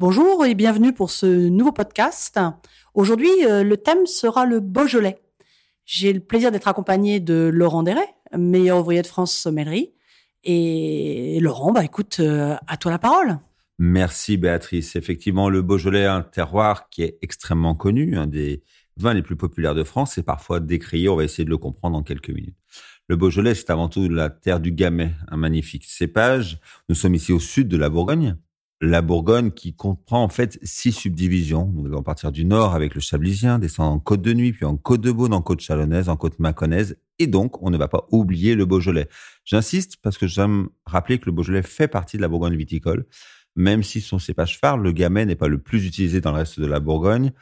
Bonjour et bienvenue pour ce nouveau podcast. Aujourd'hui, euh, le thème sera le Beaujolais. J'ai le plaisir d'être accompagné de Laurent Deret, meilleur ouvrier de France sommellerie. Et Laurent, bah écoute, euh, à toi la parole. Merci Béatrice. Effectivement, le Beaujolais un terroir qui est extrêmement connu, un des vins les plus populaires de France et parfois décrié. On va essayer de le comprendre en quelques minutes. Le Beaujolais, c'est avant tout la terre du Gamay, un magnifique cépage. Nous sommes ici au sud de la Bourgogne, la Bourgogne qui comprend en fait six subdivisions. Nous allons partir du nord avec le Chablisien, descendre en Côte de Nuit, puis en Côte de Beaune, en Côte Chalonnaise, en Côte Mâconnaise, et donc on ne va pas oublier le Beaujolais. J'insiste parce que j'aime rappeler que le Beaujolais fait partie de la Bourgogne viticole, même si son cépage phare, le Gamay, n'est pas le plus utilisé dans le reste de la Bourgogne.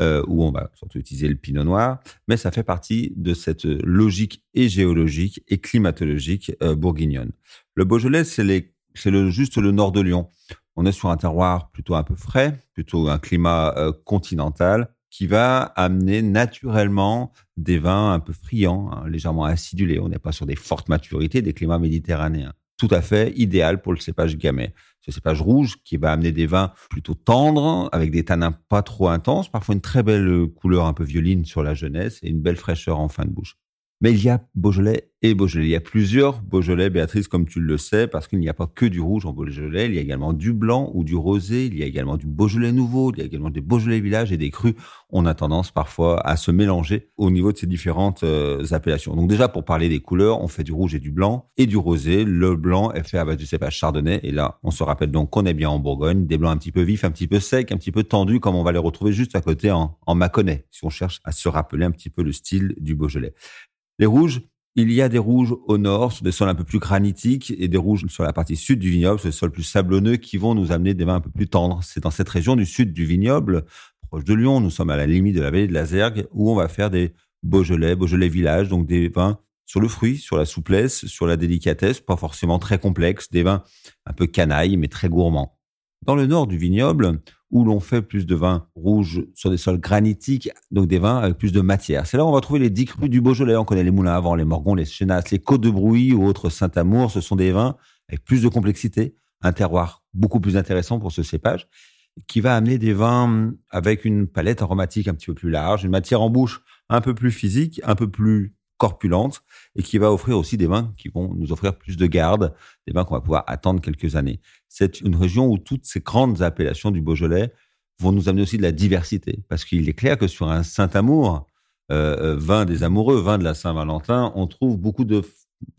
Euh, où on va surtout utiliser le pinot noir, mais ça fait partie de cette logique et géologique et climatologique euh, bourguignonne. Le Beaujolais, c'est le, juste le nord de Lyon. On est sur un terroir plutôt un peu frais, plutôt un climat euh, continental qui va amener naturellement des vins un peu friands, hein, légèrement acidulés. On n'est pas sur des fortes maturités des climats méditerranéens. Tout à fait idéal pour le cépage gamay. Ce cépage rouge qui va amener des vins plutôt tendres, avec des tanins pas trop intenses, parfois une très belle couleur un peu violine sur la jeunesse et une belle fraîcheur en fin de bouche. Mais il y a Beaujolais et Beaujolais. Il y a plusieurs Beaujolais, Béatrice, comme tu le sais, parce qu'il n'y a pas que du rouge en Beaujolais. Il y a également du blanc ou du rosé. Il y a également du Beaujolais nouveau. Il y a également des Beaujolais village et des crus. On a tendance parfois à se mélanger au niveau de ces différentes euh, appellations. Donc déjà, pour parler des couleurs, on fait du rouge et du blanc et du rosé. Le blanc est fait avec du cépage chardonnay. Et là, on se rappelle donc qu'on est bien en Bourgogne. Des blancs un petit peu vifs, un petit peu secs, un petit peu tendus, comme on va les retrouver juste à côté en, en Mâconnais, si on cherche à se rappeler un petit peu le style du Beaujolais. Les rouges, il y a des rouges au nord, sur des sols un peu plus granitiques, et des rouges sur la partie sud du vignoble, sur des sols plus sablonneux, qui vont nous amener des vins un peu plus tendres. C'est dans cette région du sud du vignoble, proche de Lyon, nous sommes à la limite de la vallée de la Zergue, où on va faire des Beaujolais, Beaujolais village, donc des vins sur le fruit, sur la souplesse, sur la délicatesse, pas forcément très complexes, des vins un peu canailles, mais très gourmands. Dans le nord du vignoble, où l'on fait plus de vins rouges sur des sols granitiques, donc des vins avec plus de matière. C'est là où on va trouver les dix crus du Beaujolais. On connaît les moulins avant, les Morgons, les Chénasses, les Côtes de Brouilly ou autres Saint-Amour. Ce sont des vins avec plus de complexité, un terroir beaucoup plus intéressant pour ce cépage, qui va amener des vins avec une palette aromatique un petit peu plus large, une matière en bouche un peu plus physique, un peu plus corpulente et qui va offrir aussi des vins qui vont nous offrir plus de garde, des vins qu'on va pouvoir attendre quelques années. C'est une région où toutes ces grandes appellations du Beaujolais vont nous amener aussi de la diversité. Parce qu'il est clair que sur un Saint-Amour, euh, euh, vin des amoureux, vin de la Saint-Valentin, on trouve beaucoup de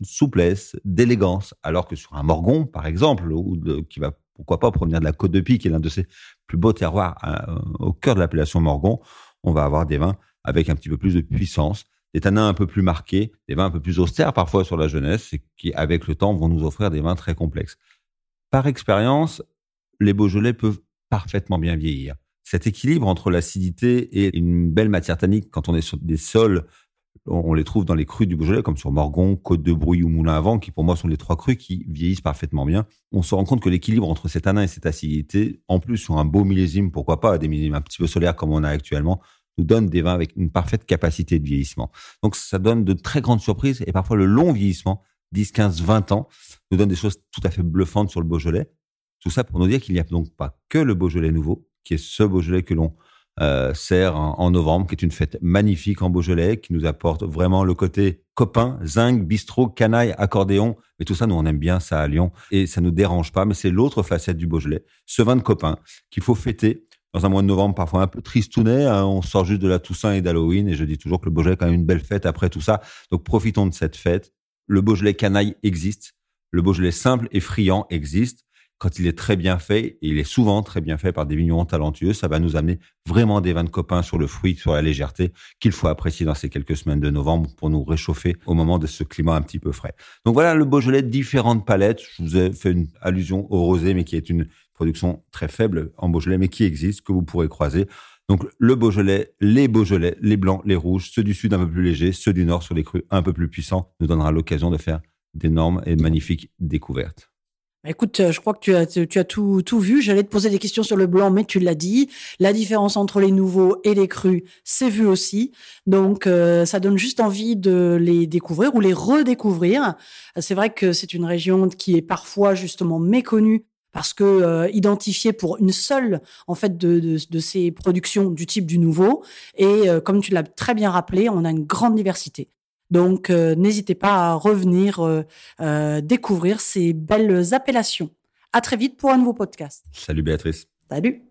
souplesse, d'élégance, alors que sur un Morgon, par exemple, ou qui va pourquoi pas provenir de la Côte de Pie, qui est l'un de ses plus beaux terroirs euh, au cœur de l'appellation Morgon, on va avoir des vins avec un petit peu plus de puissance, des tanins un peu plus marqués, des vins un peu plus austères parfois sur la jeunesse, qui avec le temps vont nous offrir des vins très complexes. Par expérience, les Beaujolais peuvent parfaitement bien vieillir. Cet équilibre entre l'acidité et une belle matière tannique, quand on est sur des sols, on les trouve dans les crus du Beaujolais, comme sur Morgon, Côte de Bruy ou Moulin à Vent, qui pour moi sont les trois crus qui vieillissent parfaitement bien. On se rend compte que l'équilibre entre cet tanin et cette acidité, en plus sur un beau millésime, pourquoi pas, des millésimes un petit peu solaires comme on a actuellement, nous donne des vins avec une parfaite capacité de vieillissement. Donc ça donne de très grandes surprises et parfois le long vieillissement, 10, 15, 20 ans, nous donne des choses tout à fait bluffantes sur le Beaujolais. Tout ça pour nous dire qu'il n'y a donc pas que le Beaujolais nouveau, qui est ce Beaujolais que l'on euh, sert en, novembre, qui est une fête magnifique en Beaujolais, qui nous apporte vraiment le côté copain, zinc, bistrot, canaille, accordéon. Mais tout ça, nous, on aime bien ça à Lyon et ça nous dérange pas. Mais c'est l'autre facette du Beaujolais, ce vin de copain qu'il faut fêter dans un mois de novembre parfois un peu tristounet. Hein, on sort juste de la Toussaint et d'Halloween et je dis toujours que le Beaujolais est quand même une belle fête après tout ça. Donc profitons de cette fête. Le Beaujolais canaille existe. Le Beaujolais simple et friand existe. Quand il est très bien fait, et il est souvent très bien fait par des vignerons talentueux, ça va nous amener vraiment des vins de copains sur le fruit, sur la légèreté, qu'il faut apprécier dans ces quelques semaines de novembre pour nous réchauffer au moment de ce climat un petit peu frais. Donc voilà le Beaujolais, différentes palettes. Je vous ai fait une allusion au rosé, mais qui est une production très faible en Beaujolais, mais qui existe, que vous pourrez croiser. Donc le Beaujolais, les Beaujolais, les blancs, les rouges, ceux du sud un peu plus légers, ceux du nord sur les crus un peu plus puissants, nous donnera l'occasion de faire d'énormes et magnifiques découvertes. Bah, écoute, euh, je crois que tu as, tout, vu. J'allais te poser des questions sur le blanc, mais tu l'as dit. La différence entre les nouveaux et les crus, c'est vu aussi. Donc, euh, ça donne juste envie de les découvrir ou les redécouvrir. C'est vrai que c'est une région qui est parfois justement méconnue parce que euh, pour une seule en fait de, de, de, ces productions du type du nouveau et euh, comme tu l'as très bien rappelé, on a une grande diversité. Donc n'hésitez pas à revenir découvrir ces belles appellations. À très vite pour un nouveau podcast. Salut Béatrice. Salut.